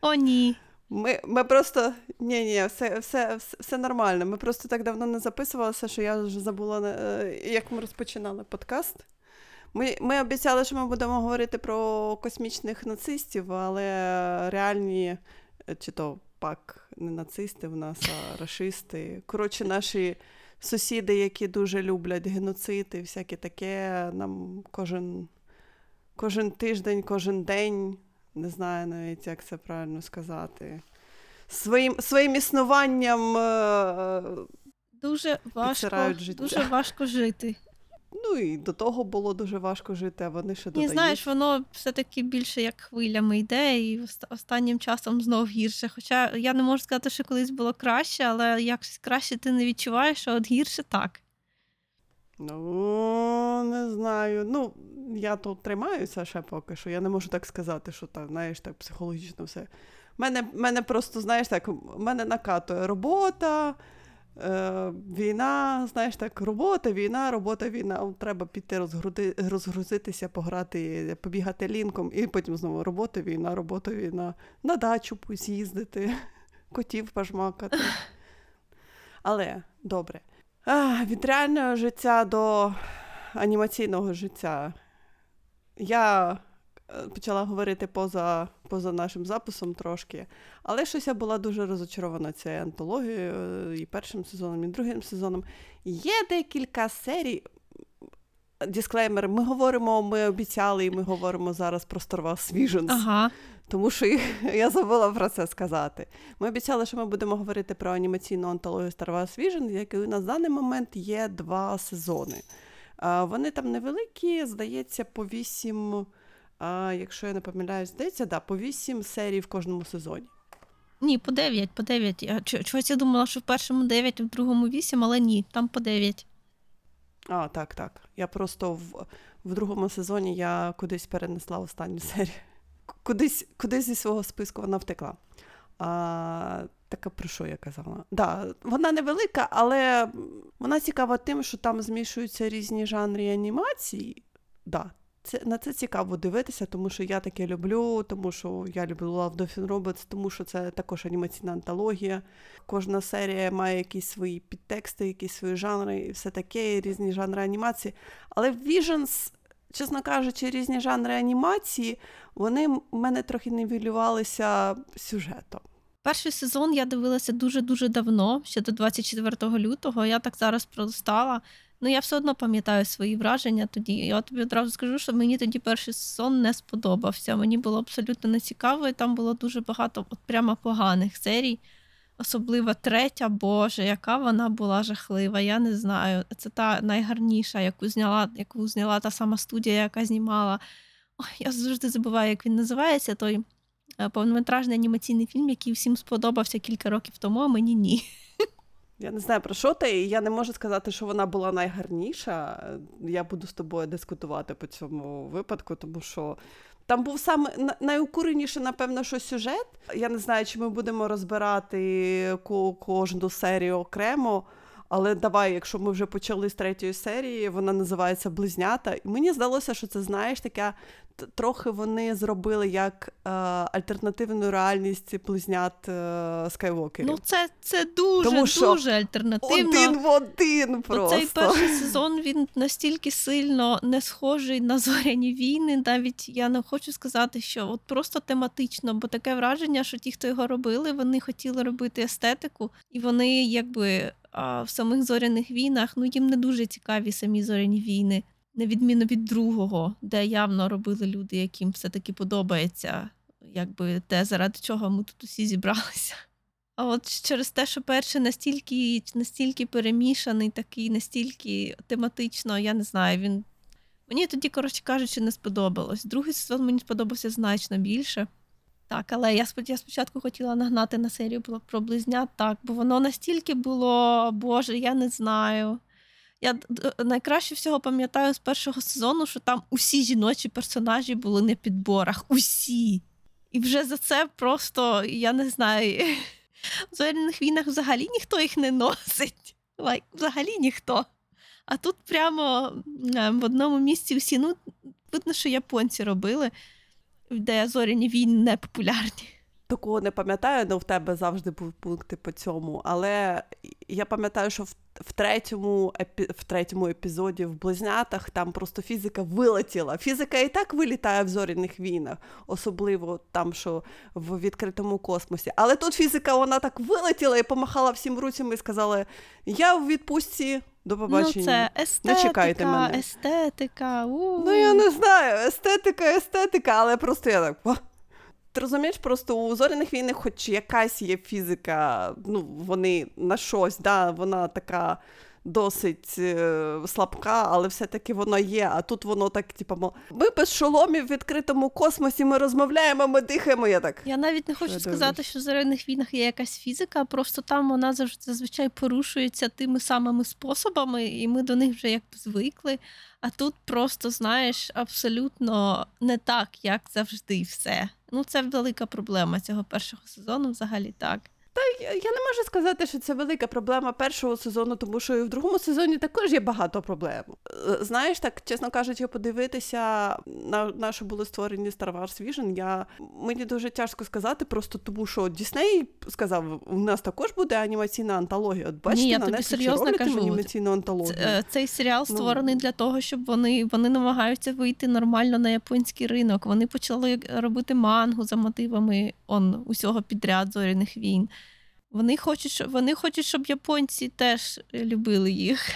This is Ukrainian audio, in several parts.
О, ні. Ми ми просто ні, ні, все все, все, нормально. Ми просто так давно не записувалися, що я вже забула, е, як ми розпочинали подкаст. Ми ми обіцяли, що ми будемо говорити про космічних нацистів, але реальні, е, чи то пак не нацисти в нас, а расисти. Коротше, наші сусіди, які дуже люблять геноцид і всяке таке, нам кожен, кожен тиждень, кожен день не знаю навіть, як це правильно сказати. Своїм своїм існуванням е, дуже важко дуже важко жити. Ну і до того було дуже важко жити, а вони ще додають. І знаєш, воно все-таки більше як хвилями йде, і останнім часом знов гірше. Хоча я не можу сказати, що колись було краще, але якось краще ти не відчуваєш, а от гірше так. Ну, не знаю. Ну, я тут тримаюся ще поки що. Я не можу так сказати, що так, знаєш, так психологічно все. Мене мене просто, знаєш, так, мене накатує робота, е, війна, знаєш, так, робота, війна, робота, війна. Треба піти розгрузи, розгрузитися, пограти, побігати лінком, і потім знову робота, війна, робота, війна, на дачу з'їздити, котів пожмакати. Але добре. Від реального життя до анімаційного життя. Я е, почала говорити поза поза нашим записом трошки, але щось я була дуже розочарована цією антологією е, і першим сезоном, і другим сезоном. Є декілька серій. Дисклеймер, ми говоримо, ми обіцяли, і ми говоримо зараз про Star Wars Visions. Ага. Тому що я забула про це сказати. Ми обіцяли, що ми будемо говорити про анімаційну антологію Star Wars Vision, який у нас в даний момент є два сезони. Вони там невеликі, здається, по вісім, якщо я не помиляюсь, здається, да, по вісім серій в кожному сезоні. Ні, по дев'ять, по дев'ять. Я чогось я думала, що в першому дев'ять, в другому вісім, але ні, там по дев'ять. А, так, так. Я просто в в другому сезоні я кудись перенесла останню серію. Кудись кудись зі свого списку вона втекла. А, Така про що я казала? Да, Вона невелика, але вона цікава тим, що там змішуються різні жанри анімації. Да, це, На це цікаво дивитися, тому що я таке люблю, тому що я люблю Love Dolphin Robots, тому що це також анімаційна антологія. Кожна серія має якісь свої підтексти, якісь свої жанри, і все таке, різні жанри анімації. Але Visions, чесно кажучи, різні жанри анімації, вони в мене трохи нівелювалися сюжетом. Перший сезон я дивилася дуже-дуже давно, ще до 24 лютого. Я так зараз пролистала. Ну, я все одно пам'ятаю свої враження тоді. Я тобі одразу скажу, що мені тоді перший сезон не сподобався. Мені було абсолютно нецікаво, і там було дуже багато от прямо поганих серій. Особливо третя, Боже, яка вона була жахлива, я не знаю. Це та найгарніша, яку зняла яку зняла та сама студія, яка знімала. Ой, Я завжди забуваю, як він називається, той е, повнометражний анімаційний фільм, який всім сподобався кілька років тому, а мені ні. Я не знаю про що ти, і я не можу сказати, що вона була найгарніша. Я буду з тобою дискутувати по цьому випадку, тому що там був саме найукуреніший, напевно, що сюжет. Я не знаю, чи ми будемо розбирати кожну серію окремо. Але давай, якщо ми вже почали з третьої серії, вона називається Близнята. І мені здалося, що це знаєш така трохи вони зробили як е, альтернативну реальність близнят е, Скайвокерів. Ну, це це дуже Тому що дуже альтернативно. Один в один просто. Цей перший сезон він настільки сильно не схожий на зоряні війни. Навіть я не хочу сказати, що от просто тематично, бо таке враження, що ті, хто його робили, вони хотіли робити естетику, і вони якби. А в самих зоряних війнах ну їм не дуже цікаві самі зоряні війни на відміну від другого, де явно робили люди, яким все-таки подобається, якби те, заради чого ми тут усі зібралися. А от через те, що перший настільки настільки перемішаний, такий, настільки тематично, я не знаю, він. Мені тоді, коротше кажучи, не сподобалось. Другий сезон мені сподобався значно більше. Так, але я спочатку хотіла нагнати на серію про близнят, так, бо воно настільки було, Боже, я не знаю. Я найкраще всього пам'ятаю з першого сезону, що там усі жіночі персонажі були на підборах. Усі. І вже за це просто, я не знаю, в зоряних війнах взагалі ніхто їх не носить. Like, взагалі ніхто. А тут прямо в одному місці всі, ну, видно, що японці робили. де зоряні війни не популярні. Такого не пам'ятаю, але в тебе завжди був пункти по цьому. Але я пам'ятаю, що в, в, третьому, епі, в третьому епізоді в близнятах там просто фізика вилетіла. Фізика і так вилітає в зоряних війнах, особливо там, що в відкритому космосі. Але тут фізика вона так вилетіла і помахала всім руцями і сказала: Я в відпустці. До побачення. Ну, це естетика, Не чекайте мене. естетика. у Ну, я не знаю, естетика, естетика, але просто я так. Ти розумієш, просто у зоряних війнах, хоч якась є фізика, ну, вони на щось, да, вона така досить е, слабка, але все-таки вона є. А тут воно так, типу, ми без шоломів в відкритому космосі, ми розмовляємо, ми дихаємо. Я так. Я навіть не хочу я сказати, що в зоряних війнах є якась фізика, просто там вона завжди зазвичай порушується тими самими способами, і ми до них вже якби звикли. А тут просто, знаєш, абсолютно не так, як завжди, все. Ну, це велика проблема цього першого сезону, взагалі так. Я, я не можу сказати, що це велика проблема першого сезону, тому що і в другому сезоні також є багато проблем. Е, Знаєш, так, чесно кажучи, подивитися на, на що були створені Star Wars Vision, я, мені дуже тяжко сказати, просто тому що Дісней сказав, у нас також буде анімаційна антологія. От бачите, я на тобі серйозно кажу. анімаційну антологію. Ц- е, Цей серіал Ну. створений для того, щоб вони, вони намагаються вийти нормально на японський ринок. Вони почали робити мангу за мотивами он, усього підряд зоряних війн. Вони хочуть, вони хочуть, щоб японці теж любили їх.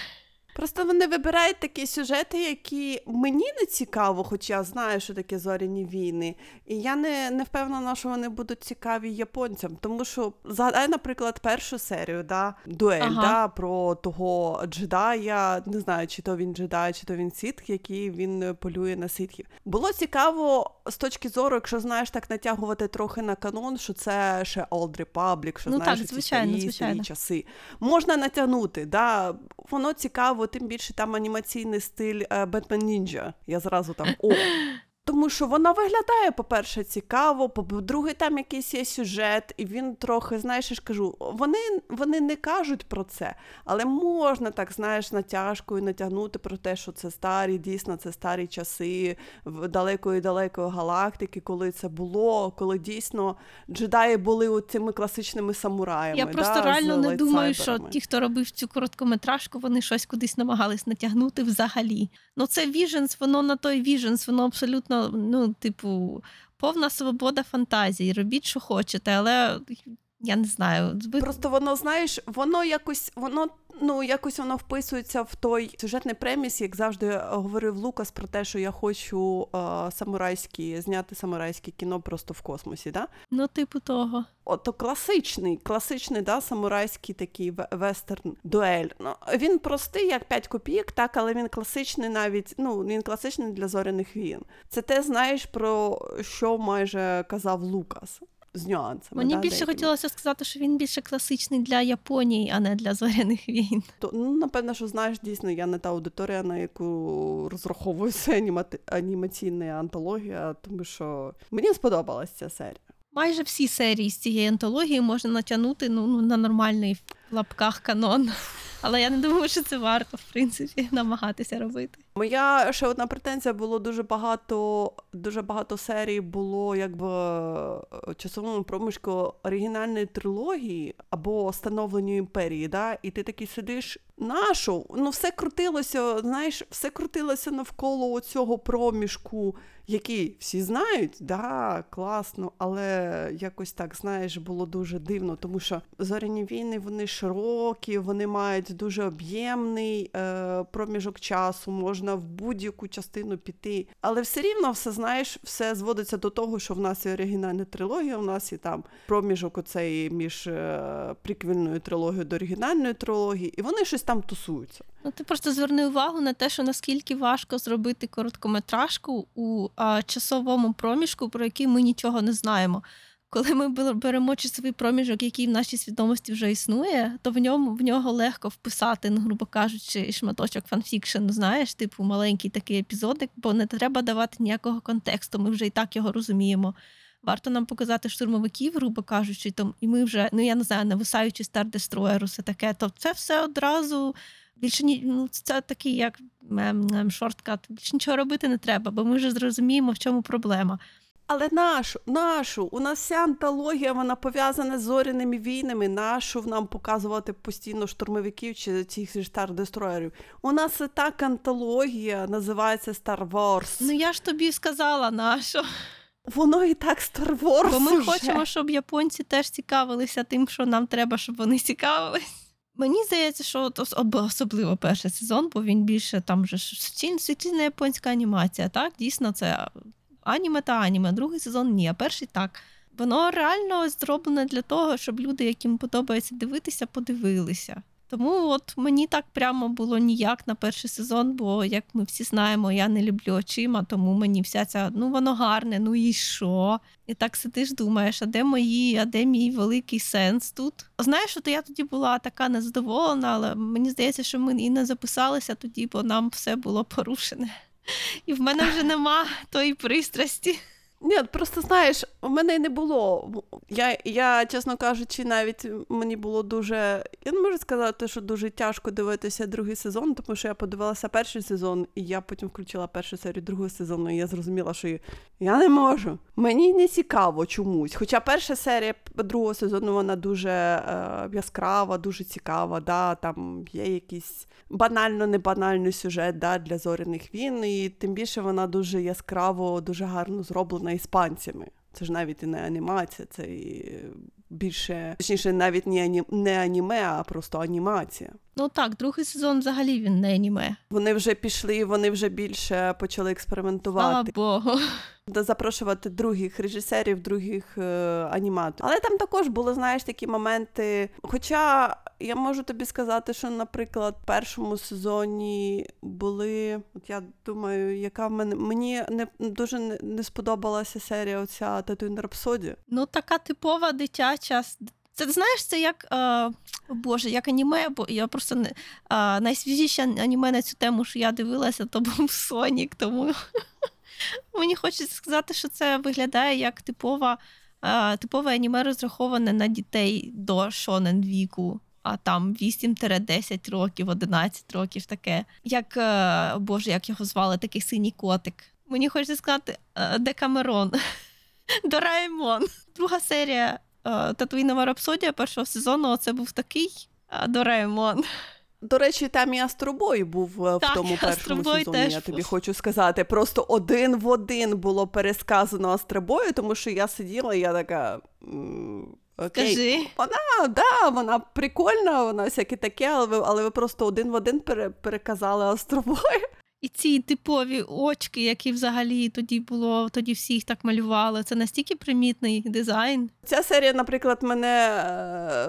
Просто вони вибирають такі сюжети, які мені не цікаво, хоч я знаю, що таке зоряні війни. І я не, не впевнена, що вони будуть цікаві японцям. Тому що згадай, наприклад, першу серію, да, дуель, Ага. да, про того джедая, не знаю, чи то він джедай, чи то він ситх, який він полює на ситхів. Було цікаво з точки зору, якщо знаєш так натягувати трохи на канон, що це ще Old Republic, що Ну знаєш так, ці звичайно, старі, звичайно. старі часи. Можна натягнути, да. Воно цікаво, тим більше там анімаційний стиль Бетмен Нінджа. Я зразу там о. Тому що вона виглядає, по-перше, цікаво, по-друге, там якийсь є сюжет, і він трохи, знаєш, я ж кажу, вони, вони не кажуть про це, але можна так, знаєш, натяжкою натягнути про те, що це старі, дійсно, це старі часи в далекої далекої галактики, коли це було, коли дійсно джедаї були цими класичними самураями. Я просто да, реально не думаю, що ті, хто робив цю короткометражку, вони щось кудись намагались натягнути взагалі. Ну, це Visions, воно на той Visions, воно абсолютно, ну, типу, повна свобода фантазії. Робіть, що хочете, але я не знаю. Просто воно, знаєш, воно якось, воно ну якось воно вписується в той сюжетний преміс, як завжди говорив Лукас про те, що я хочу е, самурайські зняти самурайське кіно просто в космосі. Да? Ну, типу того. Ото класичний, класичний, да, самурайський такий вестерн дуель. Ну він простий, як 5 копійок, так, але він класичний навіть. Ну він класичний для зоряних війн. Це те, знаєш, про що майже казав Лукас з нюансами. Мені да, більше деякими. хотілося сказати, що він більше класичний для Японії, а не для зоряних війн. То, ну, напевно, що знаєш, дійсно, я не та аудиторія, на яку розраховується анімати... анімаційна антологія, тому що мені сподобалася ця серія. Майже всі серії з цієї антології можна натягнути ну, ну, на нормальний лапках канон. Але я не думаю, що це варто, в принципі, намагатися робити. Моя ще одна претензія було дуже багато, дуже багато серій було якби е, часовому проміжку оригінальної трилогії або становленню імперії. Да? І ти такий сидиш. Нашу? Ну, все крутилося, знаєш, все крутилося навколо цього проміжку, який всі знають, да, класно, але якось так, знаєш, було дуже дивно, тому що зоряні війни вони широкі, вони мають дуже об'ємний е, проміжок часу, можна в будь-яку частину піти. Але все рівно все знаєш, все зводиться до того, що в нас є оригінальна трилогія, в нас є там проміжок оцей між е, приквельною трилогією до оригінальної трилогії, і вони щось там тусуються. Ну, ти просто зверни увагу на те, що наскільки важко зробити короткометражку у а, часовому проміжку, про який ми нічого не знаємо. Коли ми беремо часовий проміжок, який в нашій свідомості вже існує, то в ньому в нього легко вписати, ну, грубо кажучи, шматочок фанфікшену, знаєш, типу маленький такий епізодик, бо не треба давати ніякого контексту. Ми вже і так його розуміємо. Варто нам показати штурмовиків, грубо кажучи, там, і ми вже, ну я не знаю, нависаючи Star Destroyer, усе таке, то це все одразу більше ні, ну, це такий як ем, ем, shortcut. Більше нічого робити не треба, бо ми вже зрозуміємо, в чому проблема. Але нашу, нашу, у нас вся антологія, вона пов'язана з зоряними війнами. Нашу нам показувати постійно штурмовиків чи цих ж star destroyer -ів. У нас і так антологія називається Star Wars. Ну я ж тобі сказала нащо. Воно і так Star Wars Бо ми уже. хочемо, щоб японці теж цікавилися тим, що нам треба, щоб вони цікавились. Мені здається, що особливо перший сезон, бо він більше там же суцільна японська анімація. Так, дійсно, це аніме та аніме. Другий сезон ні, а перший так. Воно реально зроблене для того, щоб люди, яким подобається дивитися, подивилися. Тому от мені так прямо було ніяк на перший сезон, бо як ми всі знаємо, я не люблю очима, тому мені вся ця ну воно гарне, ну і що? І так сидиш, думаєш, а де мої, а де мій великий сенс тут? Знаєш, от я тоді була така незадоволена, але мені здається, що ми і не записалися тоді, бо нам все було порушене. І в мене вже нема тої пристрасті. Ні, просто знаєш, у мене не було. Я, я, чесно кажучи, навіть мені було дуже. Я не можу сказати, що дуже тяжко дивитися другий сезон, тому що я подивилася перший сезон, і я потім включила першу серію другого сезону, і я зрозуміла, що я не можу. Мені не цікаво чомусь. Хоча перша серія другого сезону вона дуже е, яскрава, дуже цікава. Да, Там є якийсь банально не банальний сюжет да, для зоряних війн, і тим більше вона дуже яскраво, дуже гарно зроблена іспанцями. Це ж навіть і не анімація, це і більше, точніше, навіть не, ані, не аніме, а просто анімація. Ну так, другий сезон взагалі він не аніме. Вони вже пішли, вони вже більше почали Слава експериментувати. Богу. Запрошувати других режисерів, других е, аніматорів. Але там також були, знаєш, такі моменти. Хоча я можу тобі сказати, що, наприклад, в першому сезоні були. От я думаю, яка в мене мені не дуже не, не сподобалася серія оця Татуїн Рапсоді. Ну, така типова дитяча. Це знаєш, це як е, Боже, як аніме, бо я просто не е, найсвіжіше аніме на цю тему, що я дивилася, то був Сонік. Тому мені хочеться сказати, що це виглядає як типова, е, типове аніме розраховане на дітей до шонен віку. А там 8-10 років, 11 років таке. Як Боже, як його звали, такий синій котик. Мені хочеться сказати Декамерон. Дораемон. Друга серія Татуїнова рапсодія першого сезону це був такий е, Дораемон. До речі, там і Астробой був е, в тому першому Астробой сезоні. теж Я тобі був. хочу сказати. Просто один в один було пересказано Астробою, тому що я сиділа, і я така. Окей, Кажи. А, да, вона прикольна, вона всяке таке, але ви, але ви просто один в один пере, переказали Астробой. І ці типові очки, які взагалі тоді було, тоді всі їх так малювали. Це настільки примітний дизайн. Ця серія, наприклад, мене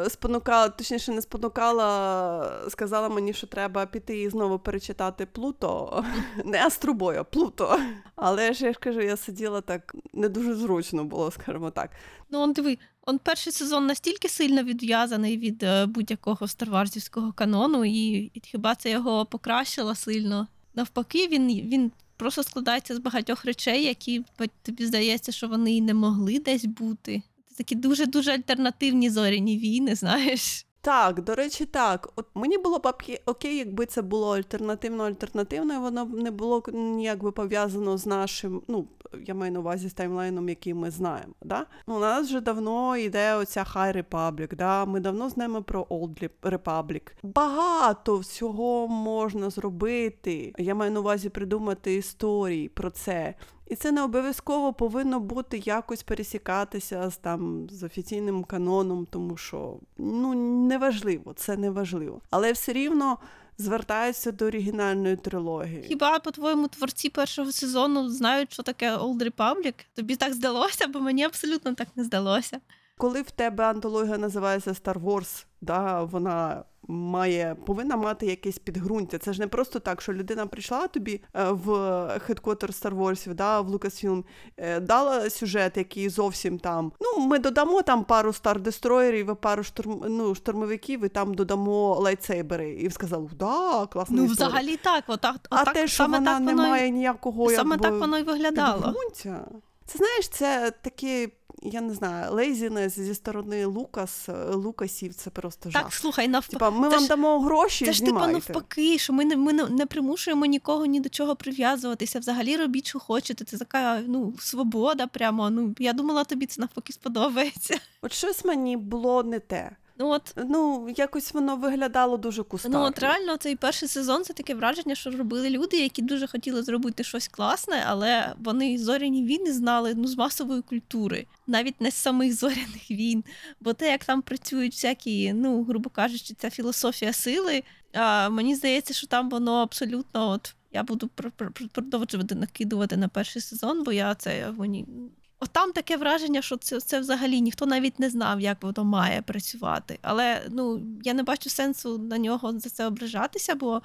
е, спонукала, точніше, не спонукала, сказала мені, що треба піти і знову перечитати Плуто. Не Астробой, а Плуто. Але ж я ж кажу, я сиділа так, не дуже зручно було, скажімо так. Ну, он диви, он перший сезон настільки сильно відв'язаний від е, будь-якого старварзівського канону, і, і хіба це його покращило сильно. Навпаки, він, він просто складається з багатьох речей, які тобі здається, що вони і не могли десь бути. Це такі дуже-дуже альтернативні зоряні війни, знаєш. Так, до речі, так. От мені було б оке- окей, якби це було альтернативно альтернативно, і воно б не було ніяк би пов'язано з нашим, ну, я маю на увазі з таймлайном, який ми знаємо. Да? У нас вже давно йде оця High Republic, да? ми давно знаємо про Old Republic. Багато всього можна зробити. Я маю на увазі придумати історії про це. І це не обов'язково повинно бути якось пересікатися з там з офіційним каноном, тому що ну неважливо, це неважливо. Але все рівно звертаються до оригінальної трилогії. Хіба, по-твоєму, творці першого сезону знають, що таке Old Republic? Тобі так здалося, бо мені абсолютно так не здалося. Коли в тебе антологія називається Star Wars, да, вона має повинна мати якесь підґрунтя. Це ж не просто так, що людина прийшла тобі е, в headquarter Star Wars, да, в Lucasfilm, е, дала сюжет, який зовсім там. Ну, ми додамо там пару star destroyer -ів, і пару штурм, ну, штурмовиків, і там додамо lightsaber -и. І сказав, да, класна Ну, історія. взагалі так, отак, А те, що саме вона так не воно має ніякого саме якби, так воно й виглядало. підґрунтя. Це знаєш, це таке я не знаю, laziness зі сторони Лукас, Лукасів це просто жах. Так, слухай, навпаки. Типа, ми Це вам ж- дамо гроші, Це ж типа навпаки, що ми не ми не, не примушуємо нікого ні до чого прив'язуватися. Взагалі робіть, що хочете. Це така ну свобода. Прямо. Ну я думала, тобі це навпаки сподобається. От щось мені було не те. Ну от Ну, якось воно виглядало дуже кустарно. Ну, от реально, цей перший сезон це таке враження, що робили люди, які дуже хотіли зробити щось класне, але вони зоряні війни знали ну, з масової культури, навіть не з самих зоряних війн. Бо те, як там працюють всякі, ну, грубо кажучи, ця філософія сили, а, мені здається, що там воно абсолютно от. Я буду пр- пр- пр- продовжувати накидувати на перший сезон, бо я це мені. Там таке враження, що це, це взагалі ніхто навіть не знав, як воно має працювати. Але ну я не бачу сенсу на нього за це ображатися, бо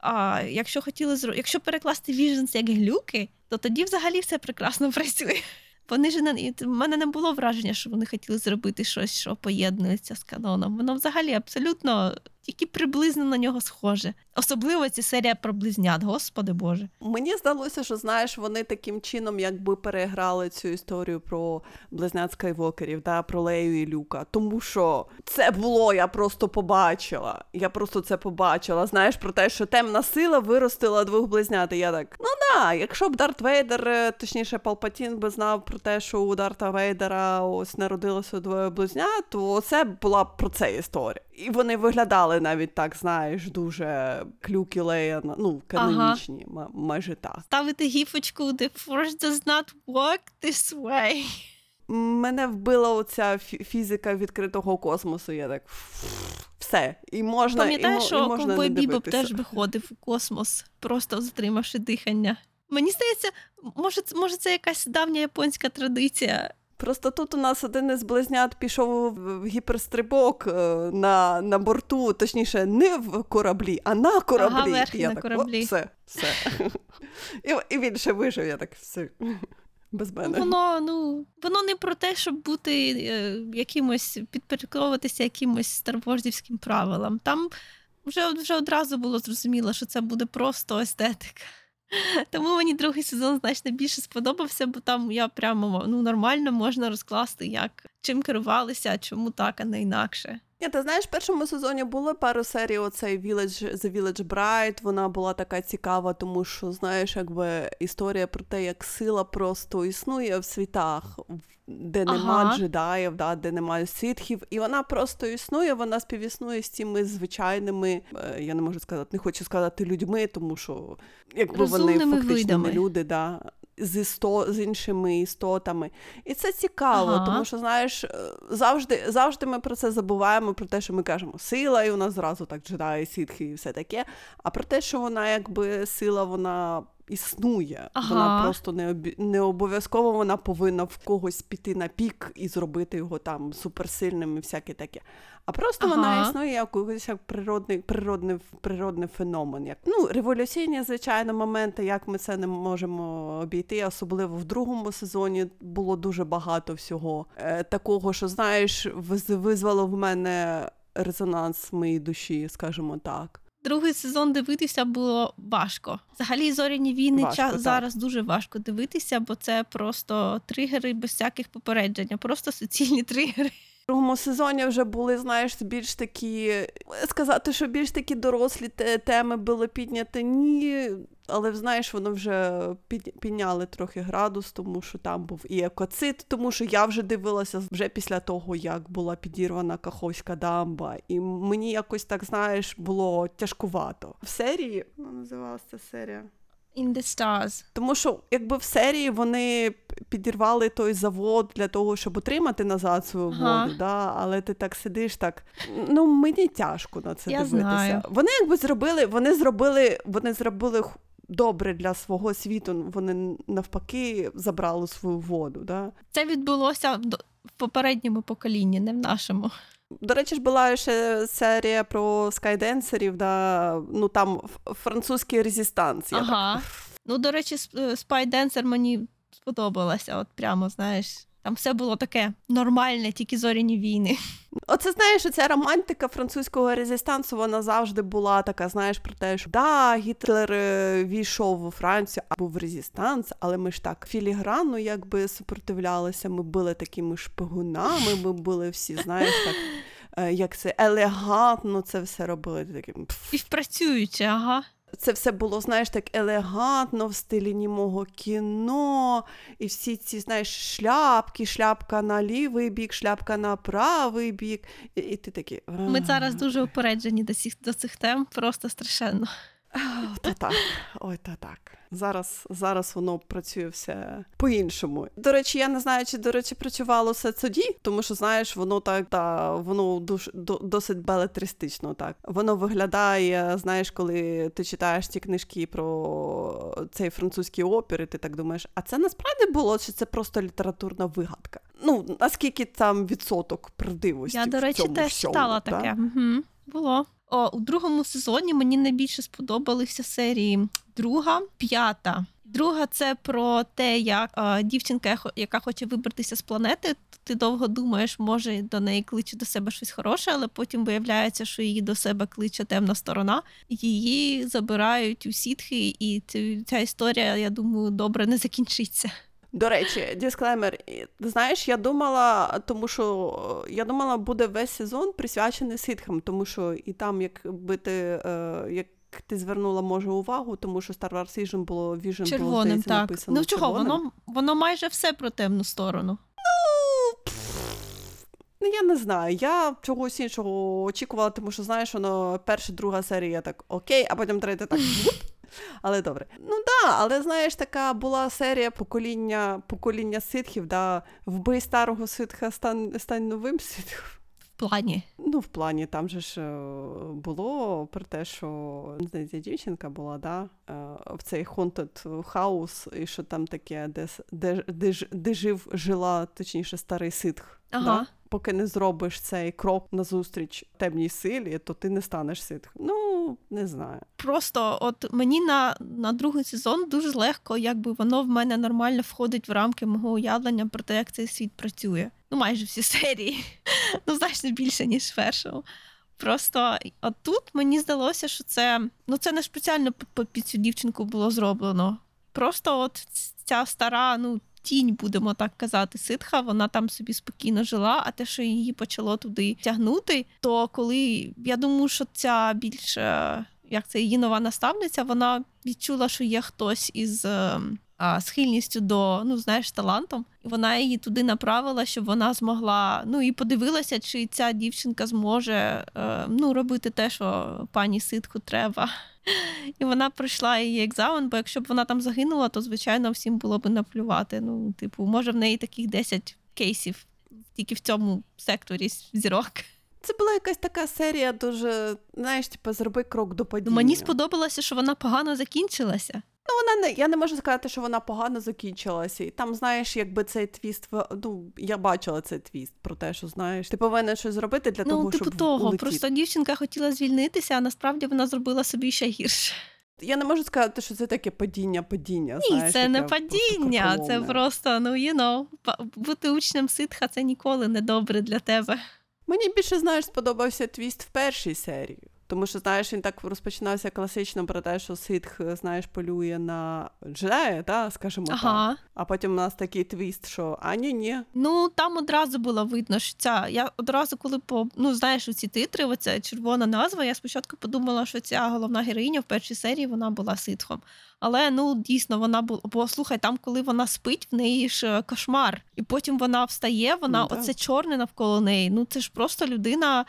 а, якщо хотіли зро... якщо перекласти Visions як глюки, то тоді взагалі все прекрасно працює. Вони ж не в мене не було враження, що вони хотіли зробити щось, що поєднується з каноном. Воно взагалі абсолютно тільки приблизно на нього схоже. Особливо ця серія про близнят, господи Боже. Мені здалося, що знаєш, вони таким чином якби переграли цю історію про близнят Скайвокерів, да, про Лею і Люка. Тому що це було, я просто побачила. Я просто це побачила. Знаєш, про те, що темна сила виростила двох близнят. І я так, ну да, якщо б Дарт Вейдер, е, точніше, Палпатін би знав про те, що у Дарта Вейдера ось народилося двоє близнят, то це була про це історія. І вони виглядали навіть так, знаєш, дуже клюки Лея, ну, канонічні, ма- майже так. Ставити гіфочку The Force does not work this way. Мене вбила оця фізика відкритого космосу. Я так все. І можна, Пам'ятаєш, мо- що і можна не теж виходив у космос, просто затримавши дихання. Мені здається, може, може, це якась давня японська традиція. Просто тут у нас один із близнят пішов в гіперстрибок е, на, на борту, точніше, не в кораблі, а на кораблі. Ага, верхи я на так, кораблі. «О, все, все. і, і він ще вижив, я так все. Без мене. Воно, ну, воно не про те, щоб бути е, якимось, підпорядковуватися якимось старвордівським правилам. Там вже, вже одразу було зрозуміло, що це буде просто естетика. Тому мені другий сезон значно більше сподобався, бо там я прямо ну, нормально можна розкласти, як чим керувалися, чому так, а не інакше. Ні, ти знаєш, в першому сезоні було пару серій оцей Village, The Village Bride, вона була така цікава, тому що, знаєш, якби історія про те, як сила просто існує в світах, де нема Ага. джедаїв, да, де немає ситхів, і вона просто існує, вона співіснує з тими звичайними, е, я не можу сказати, не хочу сказати людьми, тому що якби вони Розумними фактично видами. не люди, да. З, істо, з іншими істотами. І це цікаво, Ага. тому що, знаєш, е, завжди, завжди ми про це забуваємо, про те, що ми кажемо сила, і у нас зразу так джедаї, сітхи і все таке. А про те, що вона якби сила, вона існує. Ага. Вона просто не, обі... не обов'язково вона повинна в когось піти на пік і зробити його там суперсильним і всяке таке. А просто вона існує як природний, природний, природний феномен. Як, ну, революційні, звичайно, моменти, як ми це не можемо обійти, особливо в другому сезоні було дуже багато всього е, такого, що, знаєш, виз- визвало в мене резонанс моїй душі, скажімо так. Другий сезон дивитися було важко. Взагалі, зоряні війни Важко, час так. зараз дуже важко дивитися, бо це просто тригери без всяких попереджень, просто суцільні тригери. Другому сезоні вже були, знаєш, більш такі сказати, що більш такі дорослі теми були підняті, ні. Але знаєш, воно вже під- підняли трохи градус, тому що там був і екоцид, тому що я вже дивилася вже після того, як була підірвана Каховська дамба. І мені якось так, знаєш, було тяжкувато. В серії називалася серія. In the Stars. Тому що якби в серії вони підірвали той завод для того, щоб отримати назад свою Ага. воду, да? але ти так сидиш, так ну мені тяжко на це Я дивитися. знаю. Вони якби зробили, вони зробили, вони зробили добре для свого світу. Вони навпаки забрали свою воду. Да? Це відбулося в попередньому поколінні, не в нашому. До речі, ж була ще серія про скайденсерів, да? ну там французький résistance. Я так Ну, до речі, е, мені сподобалася. От прямо, знаєш, там все було таке нормальне, тільки зоряні війни. Оце знаєш, ця романтика французького résistance -у, вона завжди була така, знаєш, про те, що да, Гітлер е, війшов у Францію, а був résistance, але ми ж так філігранно якби супротивлялися, ми були такими шпигунами, ми були всі, знаєш, так. е, Як це елегантно це все робили таким. пф. Співпрацюючи, ага. Це все було, знаєш, так елегантно в стилі німого кіно, і всі ці, знаєш, шляпки, шляпка на лівий бік, шляпка на правий бік. І, і ти такий. Ми зараз дуже упереджені до цих, до цих тем, просто страшенно. «Ах, Та так, ой, та так. Зараз, зараз воно працює все по-іншому. До речі, я не знаю, чи до речі працювало все тоді, тому що знаєш, воно так та воно душ, до, досить белетристично. Так воно виглядає. Знаєш, коли ти читаєш ті книжки про цей французький опір, і ти так думаєш, а це насправді було, чи це просто літературна вигадка? Ну наскільки там відсоток правдивості? Я, до речі, цьому теж всьому, читала да? таке. Угу. Було. О, у другому сезоні мені найбільше сподобалися серії друга, п'ята. Друга це про те, як е, дівчинка, яка хоче вибратися з планети. Ти довго думаєш, може до неї кличе до себе щось хороше, але потім виявляється, що її до себе кличе темна сторона. Її забирають у сітхи, і ця історія, я думаю, добре не закінчиться. До речі, дисклеймер. Знаєш, я думала, тому що е, я думала, буде весь сезон присвячений ситхам, тому що і там, якби ти е, як ти звернула може увагу, тому що Star Wars Vision було Vision було Червоним, здається, так. написано Ну чого, червоним. воно, воно майже все про темну сторону. Ну, я не знаю. Я чогось іншого очікувала, тому що знаєш, воно перша, друга серія так окей, а потім третя так. Але добре. Ну да, але знаєш, така була серія покоління, покоління ситхів, да, вбий старого ситха, стань, стань новим ситхом. В плані. Ну, в плані там же ж е, було про те, що здається, дівчинка була, да, е, в цей haunted house, і що там таке, де, де, де, де жив, жила, точніше, старий ситх. Ага. Да? Поки не зробиш цей крок назустріч темній силі, то ти не станеш ситхом. Ну, не знаю. Просто от мені на, на другий сезон дуже легко, якби воно в мене нормально входить в рамки мого уявлення про те, як цей світ працює. Ну, майже всі серії. Ну, значно більше, ніж в першому. Просто от тут мені здалося, що це ну це не спеціально під цю дівчинку було зроблено. Просто от ця стара, ну, тінь, будемо так казати, ситха, вона там собі спокійно жила, а те, що її почало туди тягнути, то коли я думаю, що ця більш е, як це її нова наставниця, вона відчула, що є хтось із. е, Схильністю до, ну знаєш, талантом, і вона її туди направила, щоб вона змогла. Ну і подивилася, чи ця дівчинка зможе е, ну, робити те, що пані ситку треба. І вона пройшла її екзамен, бо якщо б вона там загинула, то звичайно всім було б наплювати. Ну, типу, може, в неї таких 10 кейсів тільки в цьому секторі зірок. Це була якась така серія, дуже, знаєш, типу, зроби крок до падіння. Мені сподобалося, що вона погано закінчилася. Ну, вона не я не можу сказати, що вона погано закінчилася. І там, знаєш, якби цей твіст ну, я бачила цей твіст про те, що знаєш, ти повинен щось зробити для ну, того, типу щоб того, улетіти. просто дівчинка хотіла звільнитися, а насправді вона зробила собі ще гірше. Я не можу сказати, що це таке падіння, падіння. Ні, знаєш, це не падіння, просто це просто, ну, you know, бути учнем ситха це ніколи не добре для тебе. Мені більше, знаєш, сподобався твіст в першій серії. Тому що, знаєш, він так розпочинався класично про те, що ситх, знаєш, полює на джедаї, та, скажімо так. А потім у нас такий твіст, що а ні, ні. Ну там одразу було видно, що ця. Я одразу, коли по ну знаєш, ці титри, оця червона назва. Я спочатку подумала, що ця головна героїня в першій серії вона була ситхом. Але ну дійсно вона була. Бо слухай, там, коли вона спить, в неї ж е, кошмар, і потім вона встає, вона Ну, оце чорне навколо неї. Ну це ж просто людина.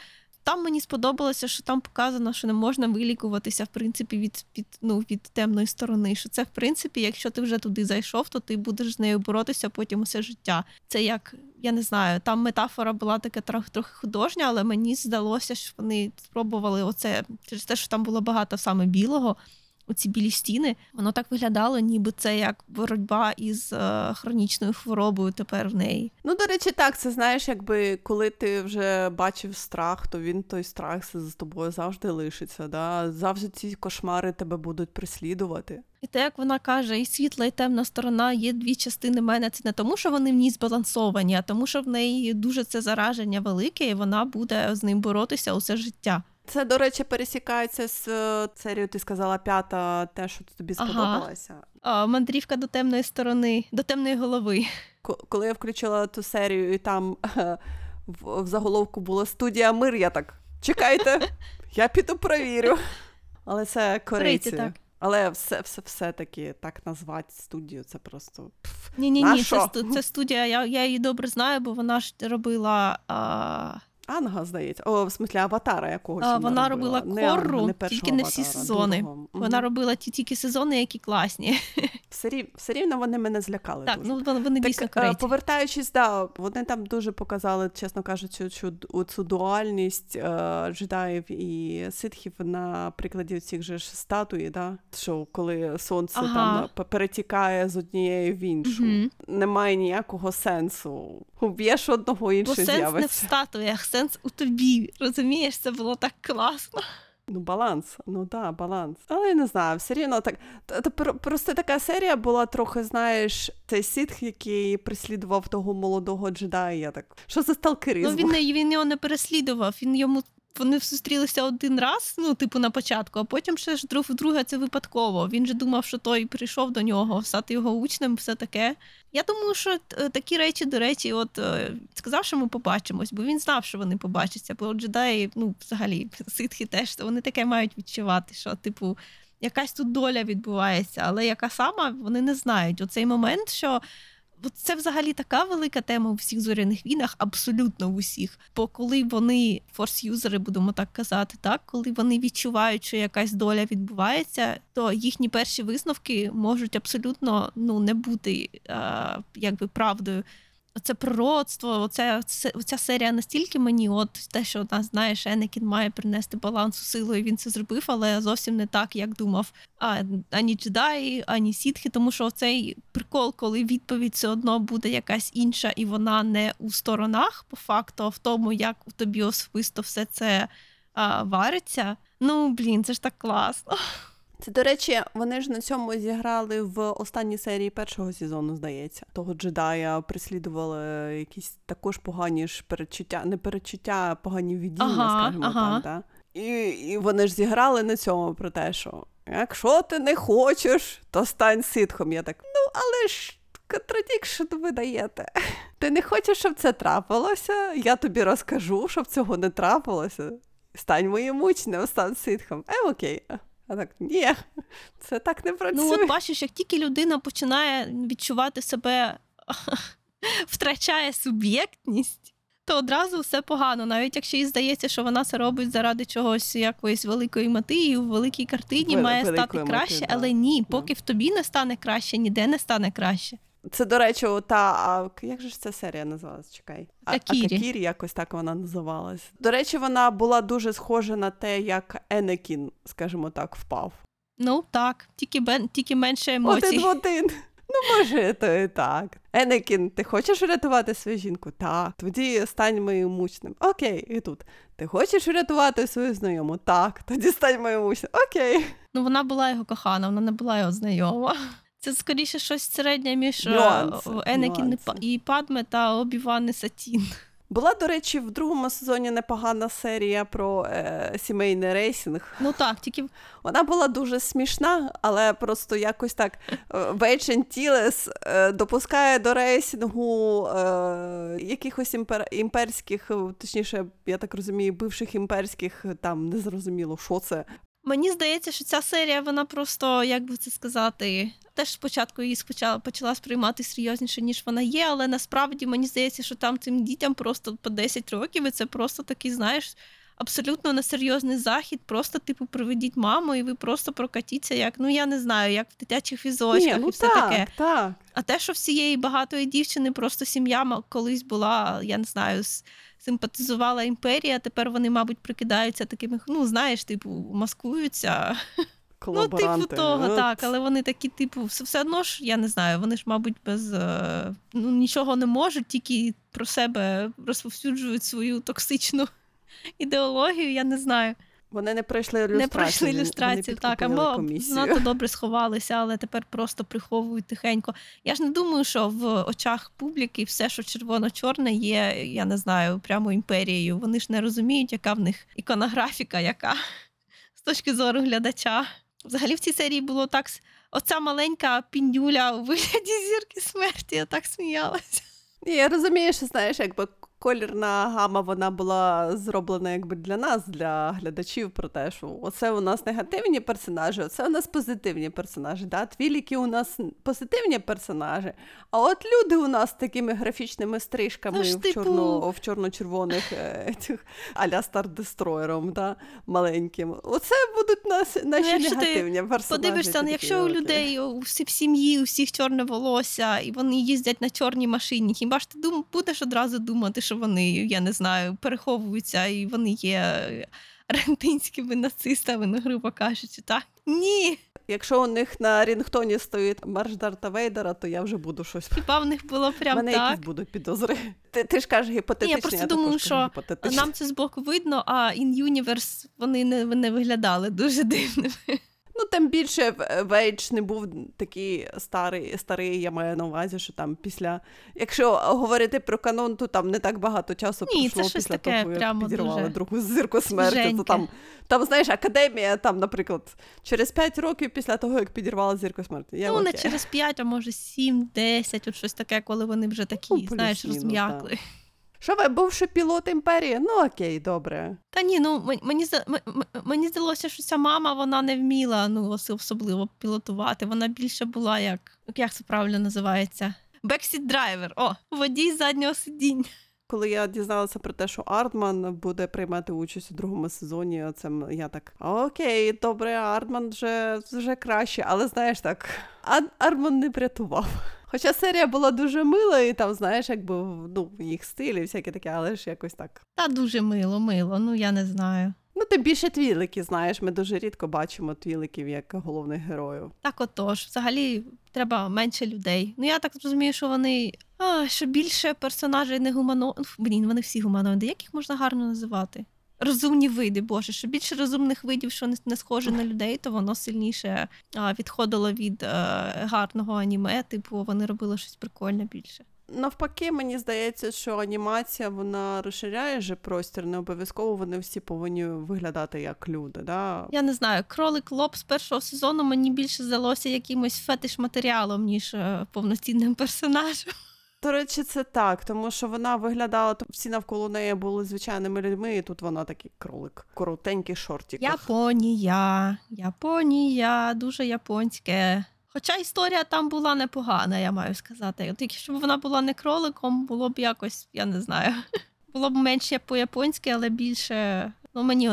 Там мені сподобалося, що там показано, що не можна вилікуватися в принципі від, від, ну, від темної сторони. Що це, в принципі, якщо ти вже туди зайшов, то ти будеш з нею боротися потім усе життя. Це як я не знаю, там метафора була така трохи художня, але мені здалося, що вони спробували оце через те, що там було багато саме білого. Оці білі стіни, воно так виглядало, ніби це як боротьба із е, хронічною хворобою тепер в неї. Ну, до речі, так, це знаєш, якби коли ти вже бачив страх, то він той страх з тобою завжди лишиться. Да? Завжди ці кошмари тебе будуть переслідувати. І те, як вона каже, і світла, і темна сторона є дві частини мене. Це не тому, що вони в ній збалансовані, а тому, що в неї дуже це зараження велике, і вона буде з ним боротися усе життя. Це, до речі, пересікається з е, серією, ти сказала п'ята, те, що тобі Ага. сподобалося. А, мандрівка до темної сторони, до темної голови. Ко- Коли я включила ту серію, і там е, в, в заголовку була студія Мир, я так чекайте, я піду провірю. Але це корейці. так. Але все, все, все таки так назвати студію, це просто. Ні, ні, ні, це, це студія. Я, я її добре знаю, бо вона ж робила. А, Анга, здається. О, в смислі, аватара якогось. а, вона робила Не Анга, корру, не першого тільки не всі «Аватара», сезони. другого. Вона робила ті тільки сезони, які класні. все, рів, все рівно вони мене злякали. Так, дуже. ну вони, дійсно Так, е, повертаючись, да, вони там дуже показали, чесно кажучи, цю, цю дуальність е, джедаїв і ситхів на прикладі цих же ж статуї, да? що коли сонце Ага. там перетікає з однієї в іншу. Мгм. Немає ніякого сенсу. Уб'єш одного Бо інший сенс не в статуях, сенс у тобі. Розумієш, це було так класно. Ну, баланс, ну да, баланс. Але я не знаю, все рівно так. Просто така серія була трохи, знаєш, цей ситх, який переслідував того молодого джедая. Я так. Що за сталкеризм? Ну він він його не переслідував. Він йому вони зустрілися один раз, ну типу на початку, а потім ще ж друг вдруге це випадково. Він же думав, що той прийшов до нього, стати його учнем, все таке. Я думаю, що е, такі речі, до речі, от е, сказав, що ми побачимось, бо він знав, що вони побачаться. Бо джедаї, ну взагалі, ситхи теж вони таке мають відчувати, що типу. Якась тут доля відбувається, але яка сама, вони не знають. Оцей момент, що це взагалі така велика тема у всіх зоряних війнах, абсолютно в усіх. Бо коли вони форс-юзери, будемо так казати, так коли вони відчувають, що якась доля відбувається, то їхні перші висновки можуть абсолютно ну не бути а, якби правдою. Оце пророцтво, оце, це, оця серія настільки мені, от те, що нас знаєш, Енекін має принести баланс у силу, і він це зробив, але зовсім не так, як думав а, ані джедаї, ані сітхи, тому що цей прикол, коли відповідь все одно буде якась інша, і вона не у сторонах, по факту, а в тому, як у тобі особисто все це а, вариться. Ну блін, це ж так класно. Це, до речі, вони ж на цьому зіграли в останній серії першого сезону, здається. Того джедая прислідували якісь також погані ж передчуття, не передчуття, а погані видіння, Ага, скажімо ага. так. Да? І, і вони ж зіграли на цьому про те, що якщо ти не хочеш, то стань ситхом. Я так, ну але ж. Contradiction ви даєте. Ти не хочеш, щоб це трапилося? Я тобі розкажу, щоб цього не трапилося. Стань моїм учнем, стань ситхом. Е, окей. А так, ні, це так не працює. Ну, от бачиш, як тільки людина починає відчувати себе, втрачає суб'єктність, то одразу все погано. Навіть якщо їй здається, що вона це робить заради чогось якоїсь великої мети, і у великій картині вели- має стати краще, да. але ні, поки в тобі не стане краще, ніде не стане краще. Це, до речі, та а, як же ж ця серія називалась? Чекай. А, Акірі. Акірі, якось так вона називалась. До речі, вона була дуже схожа на те, як Енекін, скажімо так, впав. Ну так, тільки, бен, тільки менше емоцій. Один в один. Ну, може, то і так. Енекін, ти хочеш врятувати свою жінку? Так. Тоді стань моїм учнем. Окей, і тут. Ти хочеш врятувати свою знайому? Так. Тоді стань моїм учнем. Окей. Ну, вона була його кохана, вона не була його знайома. Це скоріше щось середнє між е, Нюанси, Енекін і нюанси. І Падме та Обіван і Сатін. Була, до речі, в другому сезоні непогана серія про е, сімейний рейсинг. Ну так, тільки Вона була дуже смішна, але просто якось так Вейчен Тілес е, допускає до рейсингу е, якихось імпер, імперських, е, точніше, я так розумію, бивших імперських, е, там незрозуміло, що це. Мені здається, що ця серія, вона просто, як би це сказати, теж спочатку її спочала, почала сприймати серйозніше, ніж вона є, але насправді мені здається, що там цим дітям просто по 10 років, і це просто такий, знаєш, абсолютно несерйозний захід. Просто, типу, приведіть маму, і ви просто прокатіться, як, ну я не знаю, як в дитячих візочках Ні, ну і все так, таке. так. А те, що всієї багатої дівчини просто сім'я колись була, я не знаю, симпатизувала імперія, тепер вони, мабуть, прикидаються такими, ну, знаєш, типу, маскуються. Ну, типу того, От. так, але вони такі, типу, все, все одно ж, я не знаю, вони ж, мабуть, без е, ну, нічого не можуть, тільки про себе розповсюджують свою токсичну ідеологію, я не знаю. Вони не пройшли ілюстрацію. Не пройшли ілюстрацію, так, або комісію. надто добре сховалися, але тепер просто приховують тихенько. Я ж не думаю, що в очах публіки все, що червоно-чорне, є, я не знаю, прямо імперією. Вони ж не розуміють, яка в них іконографіка, яка з точки зору глядача. Взагалі в цій серії було так. Оця маленька піндюля у вигляді зірки смерті, я так сміялася. Я розумію, що знаєш, якби колірна гама вона була зроблена якби для нас, для глядачів, про те, що оце у нас негативні персонажі, оце у нас позитивні персонажі. Да? Твіліки у нас позитивні персонажі, а от люди у нас з такими графічними стрижками Ну ж, в, типу- чорно, в чорно-червоних е, цих аля Стар-Дестройером, да? маленьким. Оце будуть нас, наші Ну, якщо ти негативні персонажі. Подивишся, ну, якщо у людей у всі- в сім'ї у всіх чорне волосся, і вони їздять на чорній машині, хіба ж ти дум, будеш одразу думати, що вони, я не знаю, переховуються і вони є е, аргентинськими нацистами, ну, грубо кажучи, так? Ні. Якщо у них на рінгтоні стоїть марш Дарта Вейдера, то я вже буду щось. Хіба в них було прям мене так? якісь будуть підозри. Ти, ти ж кажеш гіпотетично, я просто я думаю, що. Нам це збоку видно, а in Universe вони не, не виглядали дуже дивними. Ну, тим більше Вейдж не був такий старий, старий, я маю на увазі, що там після. Якщо говорити про канон, то там не так багато часу Ні, це пройшло щось після таке того, як підірвали дуже другу зірку смерті. То там, там, знаєш, академія, там, наприклад, через 5 років після того, як підірвали зірку смерті. Я ну, не через 5, а може 7, 10, от щось таке, коли вони вже такі, Ну, знаєш, розм'якли. Що ви бувши пілот імперії? Ну окей, добре. Та ні, ну мені мені здалося, що ця мама вона не вміла ну особливо пілотувати. Вона більше була як як це правильно називається? Backseat driver. О, водій заднього сидіння. Коли я дізналася про те, що Артман буде приймати участь у другому сезоні, це я так окей, добре, Артман вже, вже краще, але знаєш так, Артман не врятував. Хоча серія була дуже мила, і там, знаєш, якби ну, їх стиль і всяке таке, але ж якось так. Та дуже мило, мило. Ну я не знаю. Ну, тим більше твілики, знаєш, ми дуже рідко бачимо твіликів як головних героїв. Так отож, взагалі треба менше людей. Ну я так розумію, що вони а, що більше персонажей не гумано... Ну, Блін, вони всі гуманоїди. Як їх можна гарно називати? Розумні види, боже, що більше розумних видів, що не, схоже на людей, то воно сильніше відходило від е, гарного аніме. Типу, вони робили щось прикольне більше. Навпаки, мені здається, що анімація вона розширяє же простір. Не обов'язково вони всі повинні виглядати як люди. Да? Я не знаю, кролик лоб з першого сезону мені більше здалося якимось фетиш матеріалом, ніж е, повноцінним персонажем. До речі, це так, тому що вона виглядала, всі навколо неї були звичайними людьми, і тут вона такий кролик, коротенький шортик. Японія, Японія, дуже японське. Хоча історія там була непогана, я маю сказати. От якщо б вона була не кроликом, було б якось, я не знаю. Було б менше по-японськи, але більше. Ну, мені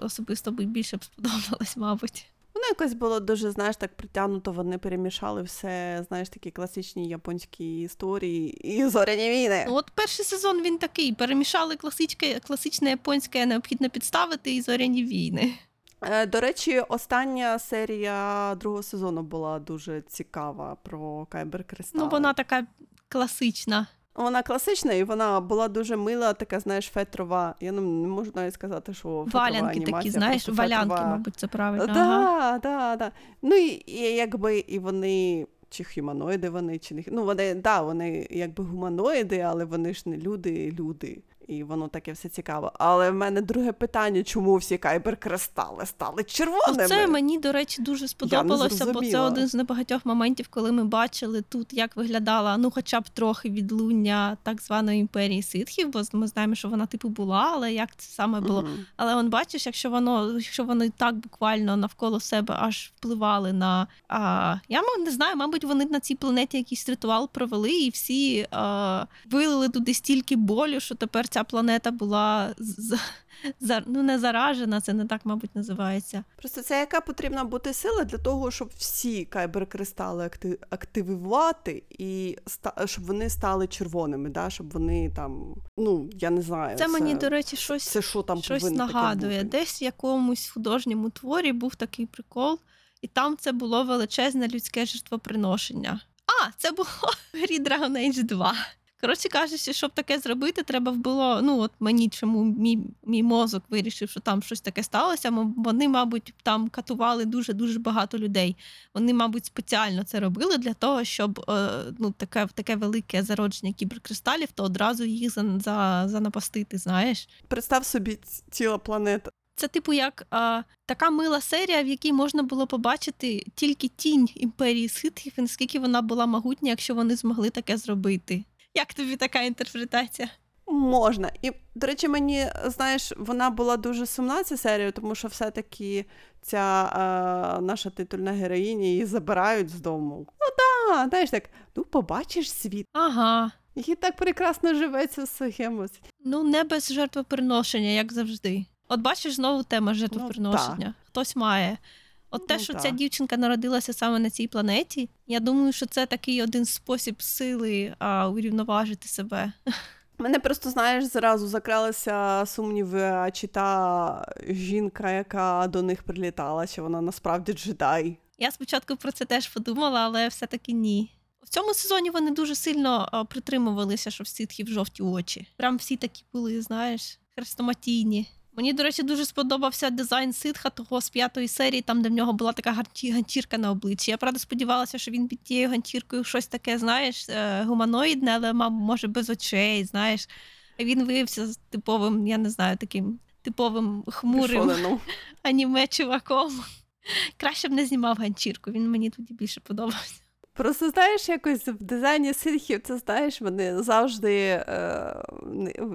особисто більше б сподобалось, мабуть. Якось було дуже, знаєш, так притягнуто, вони перемішали все, знаєш, такі класичні японські історії і зоряні війни. Ну, от перший сезон він такий: перемішали класичне, класичне японське, необхідно підставити і зоряні війни. Е, До речі, остання серія другого сезону була дуже цікава про Кайбер Кристал. Ну, вона така класична. Вона класична і вона була дуже мила, така, знаєш, фетрова. Я не, не можу навіть сказати, що фетрова Валянки анімація, такі, знаєш, валянки, фетрова. мабуть, це правильно. Так, Ага. так, да. Ну і, і якби і вони. Чи хуманоїди вони, чи не ну вони да, вони якби гуманоїди, але вони ж не люди, люди. І воно таке все цікаво. Але в мене друге питання: чому всі кайбер-кристали стали червоними? Це мені, до речі, дуже сподобалося, бо це один з небагатьох моментів, коли ми бачили тут, як виглядала ну, хоча б трохи відлуння так званої імперії ситхів, бо ми знаємо, що вона типу була, але як це саме було. Мгм. Але он бачиш, якщо воно, якщо вони так буквально навколо себе аж впливали на. А, я не знаю, мабуть, вони на цій планеті якийсь ритуал провели, і всі а, вилили туди стільки болю, що тепер ця планета була з, за, ну, не заражена, це не так, мабуть, називається. Просто це яка потрібна бути сила для того, щоб всі кайбер-кристали активувати і щоб вони стали червоними, да? щоб вони там, ну я не знаю. Це мені, до речі, щось, це що там щось нагадує. бути? Десь в якомусь художньому творі був такий прикол. і там це було величезне людське жертвоприношення. А, це було в грі Dragon Age 2. Коротше кажучи, щоб таке зробити, треба було. Ну от мені чому мій, мій мозок вирішив, що там щось таке сталося. Вони, мабуть, там катували дуже дуже багато людей. Вони, мабуть, спеціально це робили для того, щоб е, ну таке таке велике зародження кіберкристалів, то одразу їх за, за, занапастити. Знаєш, Представ собі ціла планета. це типу як а, така мила серія, в якій можна було побачити тільки тінь імперії ситхів, і наскільки вона була могутня, якщо вони змогли таке зробити. Як тобі така інтерпретація? Можна. І, до речі, мені, знаєш, вона була дуже сумна ця серія, тому що все-таки ця е, наша титульна героїня її забирають з дому. Ну так, знаєш так, ну побачиш світ. Ага. Їй так прекрасно живеться в своєму. Ну, не без жертвоприношення, як завжди. От бачиш знову тема жертвоприношення. Хтось має. От те, Ну, що та. ця дівчинка народилася саме на цій планеті, я думаю, що це такий один спосіб сили а, урівноважити себе. Мене просто, знаєш, зразу закралися сумніви, а чи та жінка, яка до них прилітала, чи вона насправді джедай. Я спочатку про це теж подумала, але все-таки ні. В цьому сезоні вони дуже сильно притримувалися, що в ситхів жовті очі. Прям всі такі були, знаєш, хрестоматійні. Мені, до речі, дуже сподобався дизайн ситха того з п'ятої серії, там, де в нього була така ганчірка на обличчі. Я правда сподівалася, що він під тією ганчіркою щось таке, знаєш, е, гуманоїдне, але, мабуть, може, без очей, знаєш. Він виявився з типовим, я не знаю, таким типовим хмурим аніме чуваком. Краще б не знімав ганчірку, він мені тоді більше подобався. Просто знаєш, якось в дизайні ситхів, це знаєш, вони завжди е,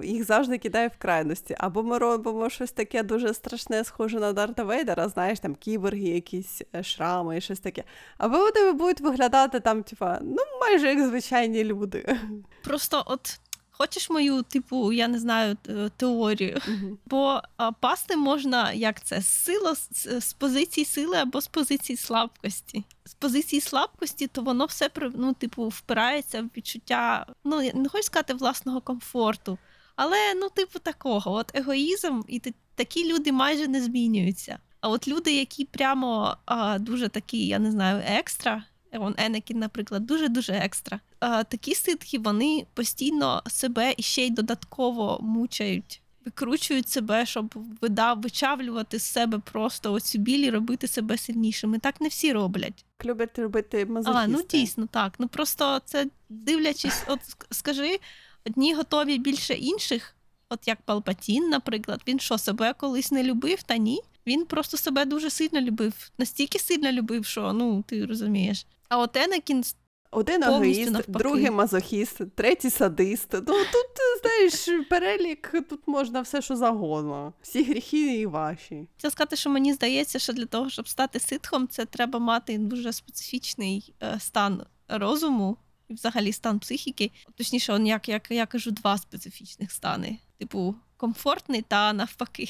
їх завжди кидає в крайності. Або ми робимо щось таке дуже страшне, схоже на Дарта Вейдера, знаєш, там кіборги, якісь е, шрами і щось таке. Або вони будуть виглядати там, типа, ну, майже як звичайні люди. Просто от хочеш мою, типу, я не знаю, т- теорію. Бо а, пасти можна як це з сила з, з позиції сили або з позиції слабкості. З позиції слабкості, то воно все ну, типу, впирається в відчуття, ну я не хочу сказати власного комфорту, але ну, типу, такого. От егоїзм, і та- такі люди майже не змінюються. А от люди, які прямо а, дуже такі, я не знаю, екстра. Вон Енекін, наприклад, дуже дуже екстра. А, такі ситхи вони постійно себе і ще й додатково мучають, викручують себе, щоб видав, вичавлювати з себе просто оцю біль і робити себе сильнішими. Так не всі роблять. Люблять робити мазохісти. А, ну дійсно так. Ну просто це дивлячись, от скажи, одні готові більше інших, от як Палпатін, наприклад, він що себе колись не любив, та ні. Він просто себе дуже сильно любив, настільки сильно любив, що ну ти розумієш. А от Енекін Один навпаки. другий мазохіст, третій садист. Ну тут, знаєш, перелік, тут можна все, що завгодно. Всі гріхи і ваші. Хотіла сказати, що мені здається, що для того, щоб стати ситхом, це треба мати дуже специфічний е, стан розуму і взагалі стан психіки. Точніше, он, як, як я кажу, два специфічних стани: типу, комфортний та навпаки.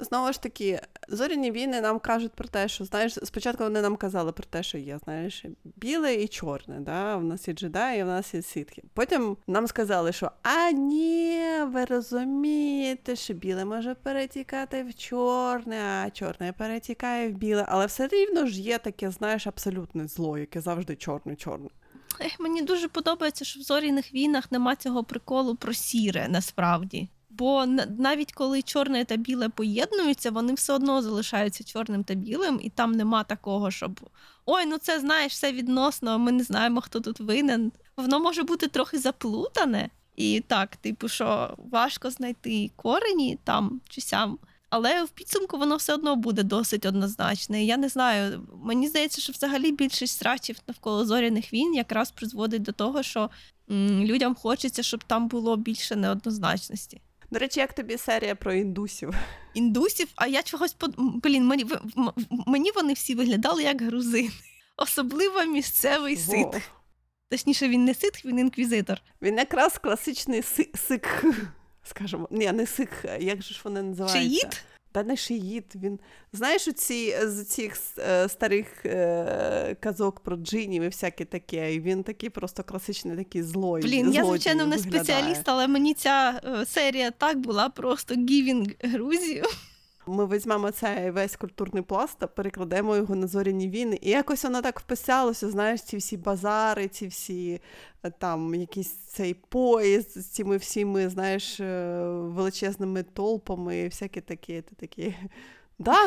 Знову ж таки, зоряні війни нам кажуть про те, що знаєш, спочатку вони нам казали про те, що є, знаєш, біле і чорне. Да? В нас є джедаї, в нас є ситхи. Потім нам сказали, що а ні, ви розумієте, що біле може перетікати в чорне, а чорне перетікає в біле. Але все рівно ж є таке, знаєш, абсолютне зло, яке завжди чорне-чорне. Мені дуже подобається, що в зоряних війнах нема цього приколу про сіре насправді. Бо навіть коли чорне та біле поєднуються, вони все одно залишаються чорним та білим, і там нема такого, щоб ой, ну це знаєш, все відносно, ми не знаємо, хто тут винен. Воно може бути трохи заплутане, і так, типу, що важко знайти корені там чи сям. Але в підсумку воно все одно буде досить однозначне. Я не знаю. Мені здається, що взагалі більшість срачів навколо зоряних війн якраз призводить до того, що м, людям хочеться, щоб там було більше неоднозначності. До речі, як тобі серія про індусів? Індусів, а я чогось под... блін, мені, мені вони всі виглядали як грузини. Особливо місцевий Во. сит. Точніше, він не сит, він інквізитор. Він якраз класичний си- сик. Скажімо, ні, не сик, як же ж вони називаються? Шиїт? Та не шиїт. Він знаєш, оці з цих е, старих е, казок про джинів і всяке таке. І він такий просто класичний, такий злой. Блін, я звичайно не виглядає. спеціаліст, але мені ця е, серія так була просто гівінг Грузію. Ми візьмемо цей весь культурний пласт перекладемо його на зоряні війни. І якось воно так вписалося, знаєш, ці всі базари, ці всі е, там якийсь цей поїзд з цими всіми, знаєш, е, величезними толпами і всяке таке. Ти такі. Да?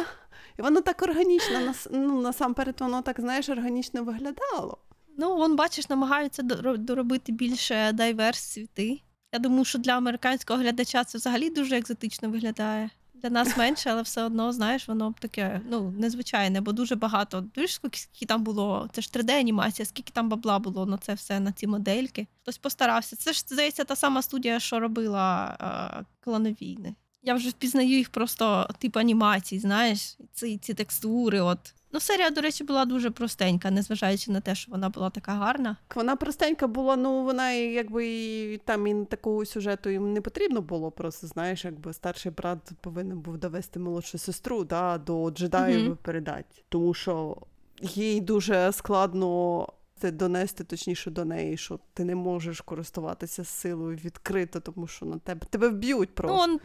І воно так органічно, нас- ну, насамперед, воно так, знаєш, органічно виглядало. Ну, вон, бачиш, намагаються доробити більше дайверс світи. Я думаю, що для американського глядача це взагалі дуже екзотично виглядає. Для нас менше, але все одно, знаєш, воно таке ну, незвичайне, бо дуже багато. Дивиш, скільки там було, це ж 3D-анімація, скільки там бабла було на це все, на ці модельки. Хтось постарався. Це ж, здається, та сама студія, що робила е, клановійни. Я вже впізнаю їх просто тип анімацій, знаєш, ці, ці текстури. От. Ну, серія, до речі, була дуже простенька, незважаючи на те, що вона була така гарна. Вона простенька була, ну вона якби і там і такого сюжету їм не потрібно було. Просто знаєш, якби старший брат повинен був довести молодшу сестру да, до джедаїв і передати. Тому що їй дуже складно це донести, точніше до неї, що ти не можеш користуватися силою відкрито, тому що на тебе тебе вб'ють просто. Ну, он,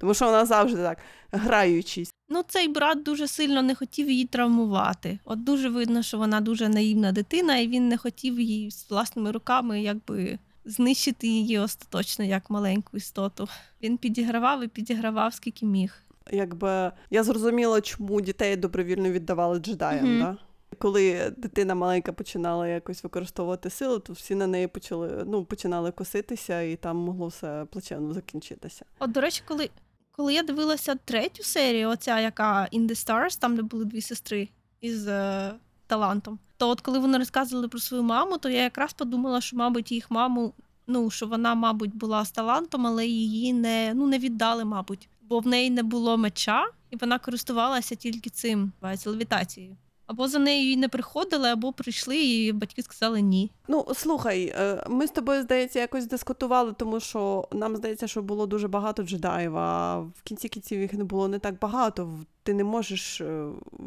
Тому що вона завжди так граючись. ну, цей брат дуже сильно не хотів її травмувати. От дуже видно, що вона дуже наївна дитина, і він не хотів її з власними руками якби знищити її остаточно як маленьку істоту. Він підігравав і підігравав скільки міг. якби я зрозуміла, чому дітей добровільно віддавали джедаям. Мгм. Да? Коли дитина маленька починала якось використовувати силу, то всі на неї почали ну, починали коситися, і там могло все плачевно закінчитися. От, до речі, коли, коли я дивилася третю серію, оця яка In the Stars, там де були дві сестри із е, талантом, то от коли вони розказували про свою маму, то я якраз подумала, що, мабуть, їх маму, ну що вона, мабуть, була з талантом, але її не, ну, не віддали, мабуть, бо в неї не було меча, і вона користувалася тільки цим левітацією. Або за нею не приходили, або прийшли, і батьки сказали ні. Ну, слухай, е, ми з тобою, здається, якось дискутували, тому що нам здається, що було дуже багато джедаїв, а в кінці кінців їх не було не так багато. Ти не можеш е,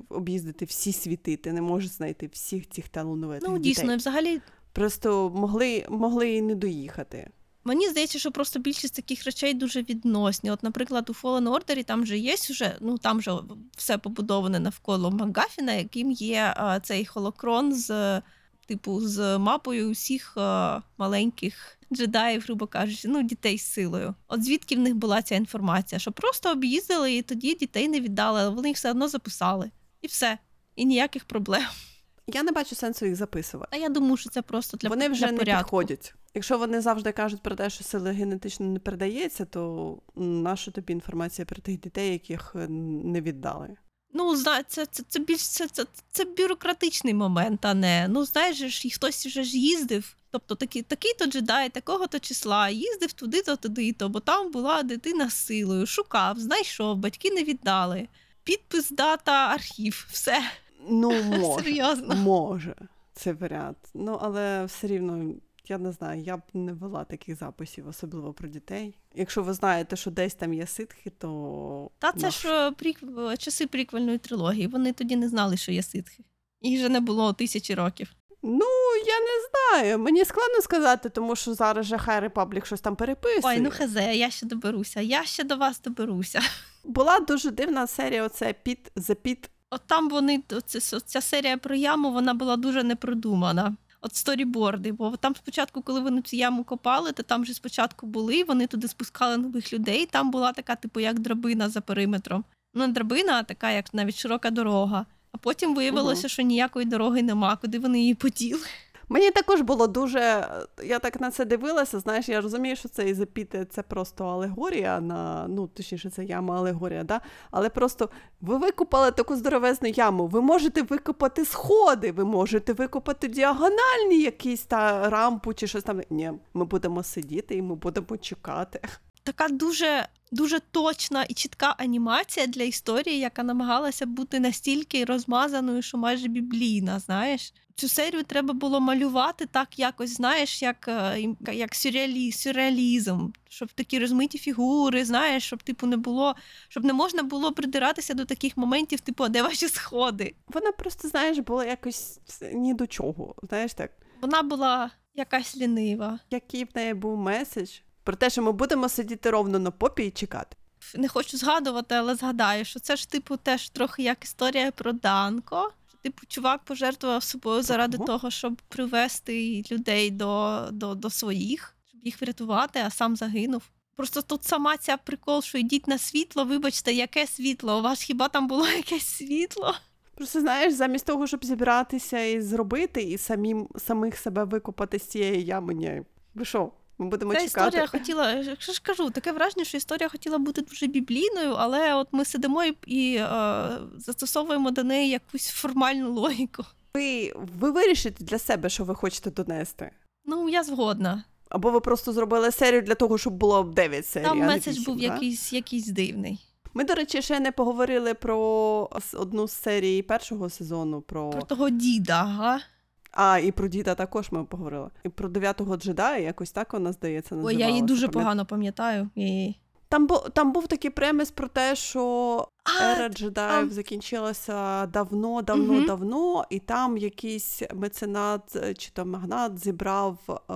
об'їздити всі світи, ти не можеш знайти всіх цих талановитих Ну, дійсно, і взагалі Просто могли, могли і не доїхати. Мені здається, що просто більшість таких речей дуже відносні. От, наприклад, у Fallen Order там же є сюжет, ну там же все побудоване навколо Макгафіна, яким є а, цей холокрон з типу з мапою усіх а, маленьких джедаїв, грубо кажучи, ну дітей з силою. От звідки в них була ця інформація? Що просто об'їздили і тоді дітей не віддали, але вони їх все одно записали. І все. І ніяких проблем. Я не бачу сенсу їх записувати. А я думаю, що це просто для вони вже для не порядку. підходять. Якщо вони завжди кажуть про те, що сила генетично не передається, то наша тобі інформація про тих дітей, яких е, не віддали. Ну, це, це, це більш це, це, це бюрократичний момент, а не ну знаєш, ж, і хтось вже ж їздив. Тобто такий, такий-то джедай, такого-то числа, їздив туди-то, туди-то, бо там була дитина з силою, шукав, знайшов, батьки не віддали. Підпис, дата, архів, все Ну, може. серйозно. Може, це варіант. Ну, але все рівно, я не знаю, я б не вела таких записів, особливо про дітей. Якщо ви знаєте, що десь там є ситхи, то. Та це наш- ж е, прик... часи приквельної трилогії. Вони тоді не знали, що є ситхи. Їх же не було тисячі років. Ну, я не знаю. Мені складно сказати, тому що зараз же High Republic щось там переписує. Ой, ну хазе, я ще доберуся, я ще до вас доберуся. Була дуже дивна серія, оце Піт за Піт. От там вони оце, ця серія про яму, вона була дуже непродумана. От сторіборди, бо там спочатку, коли вони цю яму копали, то там же спочатку були, вони туди спускали нових людей. Там була така, типу, як драбина за периметром. Ну, не драбина, а така, як навіть широка дорога. А потім виявилося, угу. що ніякої дороги нема, куди вони її поділи. Мені також було дуже. Я так на це дивилася. Знаєш, я розумію, що це запіти це просто алегорія на ну точніше, це яма алегорія, да? але просто ви викопали таку здоровезну яму. Ви можете викопати сходи, ви можете викопати діагональні якісь та рампу чи щось там. Ні, ми будемо сидіти і ми будемо чекати. така дуже, дуже точна і чітка анімація для історії, яка намагалася бути настільки розмазаною, що майже біблійна. Знаєш, цю серію треба було малювати так, якось, знаєш, як, е, як сюрреалі, сюрреалізм, щоб такі розмиті фігури, знаєш, щоб типу не було, щоб не можна було придиратися до таких моментів, типу, а де ваші сходи? Вона просто, знаєш, була якось ні до чого. Знаєш так. Вона була якась лінива. Який в неї був меседж про те, що ми будемо сидіти ровно на попі і чекати. не хочу згадувати, але згадаю, що це ж, типу, теж трохи як історія про Данко. Типу, чувак пожертвував собою заради кого? того, щоб привести людей до, до, до своїх, щоб їх врятувати, а сам загинув. Просто тут сама ця прикол, що йдіть на світло, вибачте, яке світло? У вас хіба там було якесь світло? Просто знаєш, замість того, щоб зібратися і зробити, і самим самих себе викопати з цієї ями. Ні. Ви що? Ми будемо Ця чекати. історія хотіла, якщо ж кажу, таке враження, що історія хотіла бути дуже біблійною, але от ми сидимо і, і е, застосовуємо до неї якусь формальну логіку. Ви, ви вирішите для себе, що ви хочете донести. Ну, я згодна. Або ви просто зробили серію для того, щоб було 9 серій. Там а не меседж 8, був да? якийсь, якийсь дивний. Ми, до речі, ще не поговорили про одну з серій першого сезону. Про... Про того діда, ага. А, і про діда також ми поговорили. І про дев'ятого джедая, якось так вона здається. Ой, я її дуже Пам'ят- погано пам'ятаю. Її- Там, бу... там був такий преміс про те, що А, ера джедаїв а- закінчилася давно, давно, Мгм. давно, і там якийсь меценат е, чи там магнат зібрав е,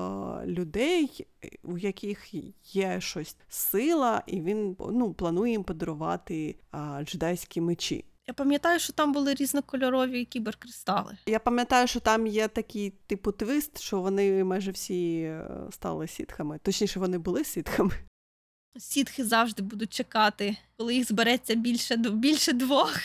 людей, у яких є щось сила, і він ну, планує їм подарувати е, джедайські мечі. Я пам'ятаю, що там були різнокольорові кіберкристали. Я пам'ятаю, що там є такий типу твист, що вони майже всі е, стали сітхами. Точніше, вони були сітхами. Сітхи завжди будуть чекати, коли їх збереться більше, більше двох.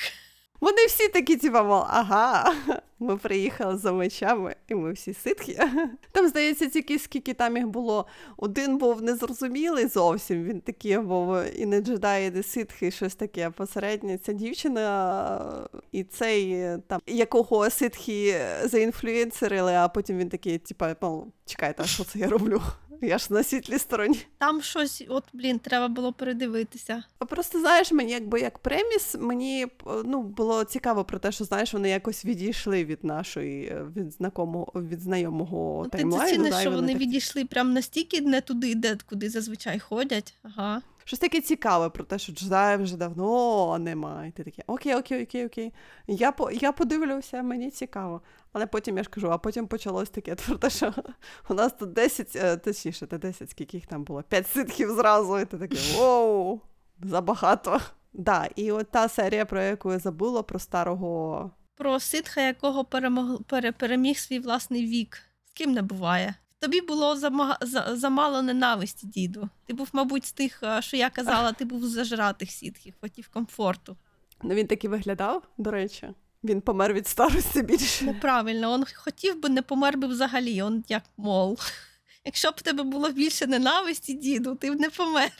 Вони всі такі, типа, мол, ага, ми приїхали за мечами, і ми всі ситхи. Там, здається, тільки скільки там їх було. Один був незрозумілий зовсім. Він такий був і не джедай, і не ситхи, щось таке посереднє. Ця дівчина і цей там, якого ситхи заінфлюенсерили, а потім він такий, типа, мол, чекайте, а що це я роблю? Я ж на світлій стороні. Там щось, от, блін, треба було передивитися. А Просто знаєш, мені якби як преміс, мені ну було цікаво про те, що знаєш, вони якось відійшли від нашої е, від знакомого від знайомого Ну, таймлайну. Ти і що вони так- відійшли прям настільки не туди, де куди зазвичай ходять. Ага. Щось таке цікаве про те, що джедаїв вже давно немає. І Ти таке, окей, окей, окей, окей. Я по я подивлюся, мені цікаво. Але потім я ж кажу, а потім почалось таке про те, що у нас тут 10, е, точніше, не 10, скільки їх там було, 5 ситків зразу, і ти такий воу, забагато. Да, і от та серія, про яку я забула, про старого Про ситха, якого перемог, пере, переміг свій власний вік. З ким не буває. Тобі було зама, замало ненависті, діду. Ти був, мабуть, з тих, що я казала, ти був з зажратих сітхів, хотів комфорту. Ну він такий виглядав, до речі. Він помер від старості більше. Неправильно, он хотів би, не помер би взагалі, он як мол. Якщо б в тебе було більше ненависті, діду, ти б не помер.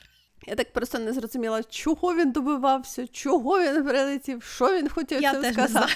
Я так просто не зрозуміла, чого він добивався, чого він прилетів, що він хотів Я цим теж не сказати.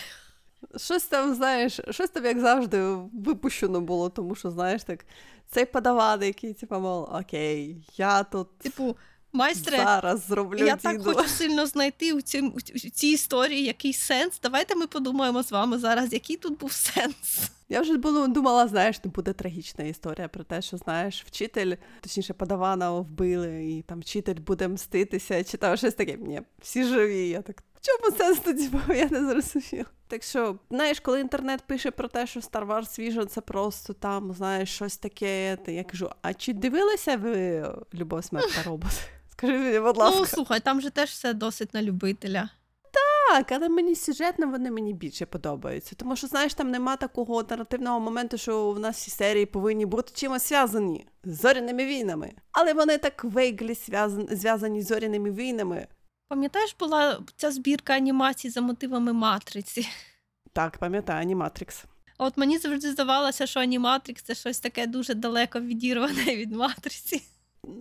Щось там, знаєш, щось там, як завжди, випущено було, тому що, знаєш, так, цей подаван, який, типу, мов, окей, я тут Типу, майстре, зараз зроблю я так хочу сильно знайти у, цій, у цій історії якийсь сенс. Давайте ми подумаємо з вами зараз, який тут був сенс. Я вже було думала, знаєш, не буде трагічна історія про те, що знаєш, вчитель, точніше, подавана вбили, і там вчитель буде мститися, чи там щось таке. Ні, всі живі. Я так. В чому сенс тоді був? Я не зрозуміла. Так що, знаєш, коли інтернет пише про те, що Star Wars Vision це просто там, знаєш, щось таке, то я кажу: а чи дивилися ви Любов смерть та робот? Скажи мені, будь ласка. Ну, слухай, там же теж все досить на любителя. Так, але мені сюжетно вони мені більше подобаються. Тому що, знаєш, там нема такого наративного моменту, що в нас всі серії повинні бути чимось зв'язані з зоряними війнами. Але вони так вейглі зв'язані, зв'язані з зоряними війнами. Пам'ятаєш, була ця збірка анімацій за мотивами матриці. Так, пам'ятаю, Аніматрикс. От мені завжди здавалося, що аніматрикс це щось таке дуже далеко відірване від матриці.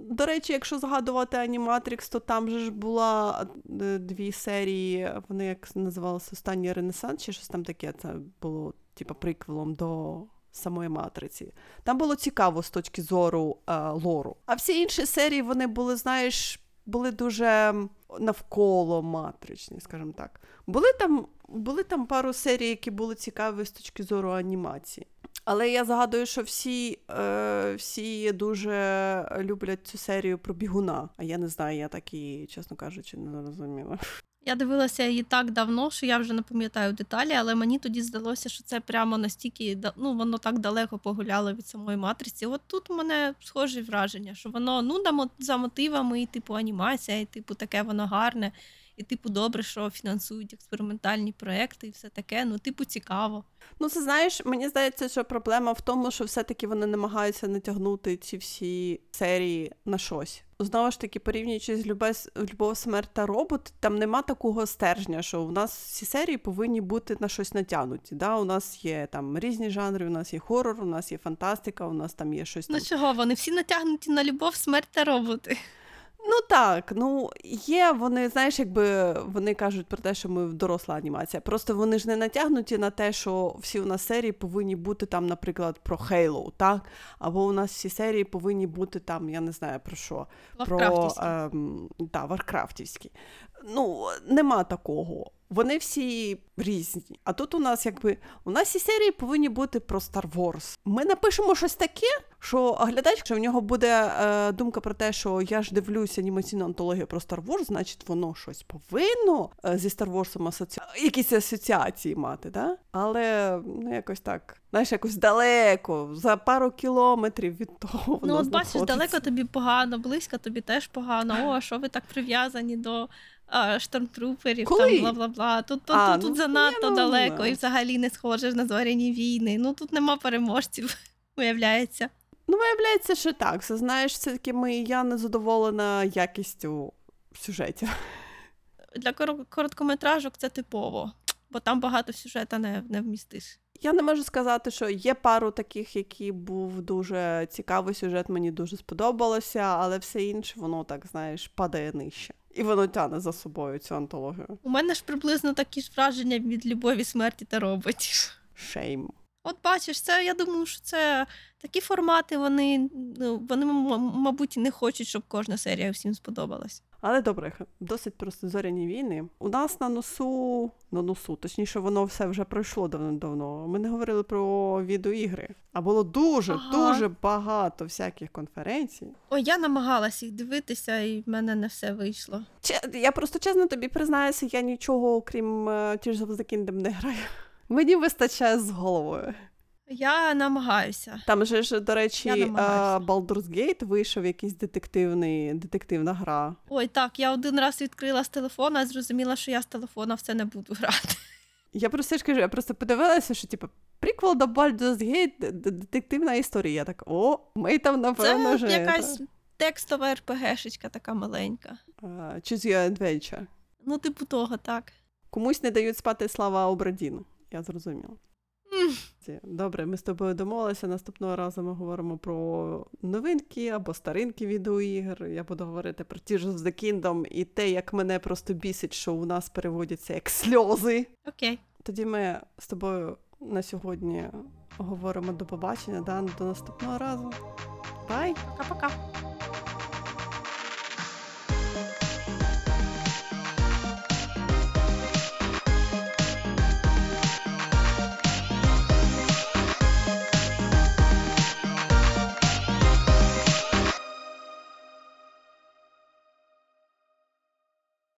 До речі, якщо згадувати Аніматрикс, то там же ж була е, дві серії, вони як називалися Останній Ренесанс, чи щось там таке. Це було типу, приквелом до самої матриці. Там було цікаво з точки зору е, лору. А всі інші серії вони були, знаєш, були дуже навколо матричні, скажімо так. Були там, були там пару серій, які були цікаві з точки зору анімації. Але я згадую, що всі, е, всі дуже люблять цю серію про бігуна. А я не знаю, я так і, чесно кажучи, не зрозуміла. Я дивилася її так давно, що я вже не пам'ятаю деталі, але мені тоді здалося, що це прямо настільки ну, воно так далеко погуляло від самої матриці. От тут у мене схожі враження, що воно ну за мотивами, і типу анімація, і типу таке воно гарне, і типу добре, що фінансують експериментальні проекти і все таке. Ну, типу, цікаво. Ну, це знаєш, мені здається, що проблема в тому, що все-таки вони намагаються натягнути ці всі серії на щось. Знову ж таки, порівнюючи з Любес, Любов, смерть та робот, там нема такого стержня, що у нас всі серії повинні бути на щось натягнуті. Да? У нас є там різні жанри, у нас є хорор, у нас є фантастика, у нас там є щось. Ну Там... чого, вони всі натягнуті на любов, смерть та роботи. Ну так, ну є вони, знаєш, якби вони кажуть про те, що ми доросла анімація. Просто вони ж не натягнуті на те, що всі у нас серії повинні бути там, наприклад, про Хейлоу, так? Або у нас всі серії повинні бути там, я не знаю про що, про ем, та, Варкрафтівські. Ну, нема такого. Вони всі різні. А тут у нас якби у нас всі серії повинні бути про Star Wars. Ми напишемо щось таке, що глядач, якщо в нього буде е, думка про те, що я ж дивлюся анімаційну антологію про Star Wars, значить воно щось повинно е, зі Star Wars асоці... якісь асоціації мати, да? але ну якось так. Знаєш, якось далеко, за пару кілометрів від того. Ну, воно от бачиш, далеко тобі погано, близько тобі теж погано. О, що ви так прив'язані до а, штормтруперів, Коли? там бла-бла-бла. Тут, тут, А, тут, ну, занадто ні, ну, далеко да. і взагалі не схоже на зоряні війни. Ну тут нема переможців, виявляється. Ну, виявляється, що так. Це знаєш, все-таки ми, я не задоволена якістю сюжетів. Для короткометражок це типово, бо там багато сюжета не, не вмістиш. Я не можу сказати, що є пару таких, які був дуже цікавий сюжет, мені дуже сподобалося, але все інше, воно так, знаєш, падає нижче. І воно тяне за собою цю антологію. У мене ж приблизно такі ж враження від любові, смерті та роботів. Шейм. От бачиш, це я думаю, що це такі формати, вони, ну, вони мабуть, не хочуть, щоб кожна серія всім сподобалась. Але добре, досить просто зоряні війни. У нас на носу, на носу, точніше, воно все вже пройшло давно-давно. Ми не говорили про відеоігри. А було дуже, Ага. дуже багато всяких конференцій. Ой, я намагалась їх дивитися, і в мене не все вийшло. Че- Я просто чесно тобі признаюся, я нічого, окрім е, Tears of the Kingdom, не граю. Мені вистачає з головою. Я намагаюся. Там же ж, до речі, е. Baldur's Gate вийшов якийсь детективний, детективна гра. Ой, так, я один раз відкрила з телефона і зрозуміла, що я з телефона в це не буду грати. Я просто ж кажу, я просто подивилася, що типу, приквел до Baldur's Gate, детективна історія. Я так, о, ми там, напевно, Це вже... якась текстова РПГшечка така маленька. Choose Your Adventure. Ну, типу того, так. Комусь не дають спати слава Обрадіну. Я зрозуміла. Добре, ми з тобою домовилися. Наступного разу ми говоримо про новинки або старинки відеоігр. Я буду говорити про Tears of the Kingdom і те, як мене просто бісить, що у нас переводяться як сльози. Окей. Тоді ми з тобою на сьогодні говоримо до побачення, да? до наступного разу. Бай! Пока-пока.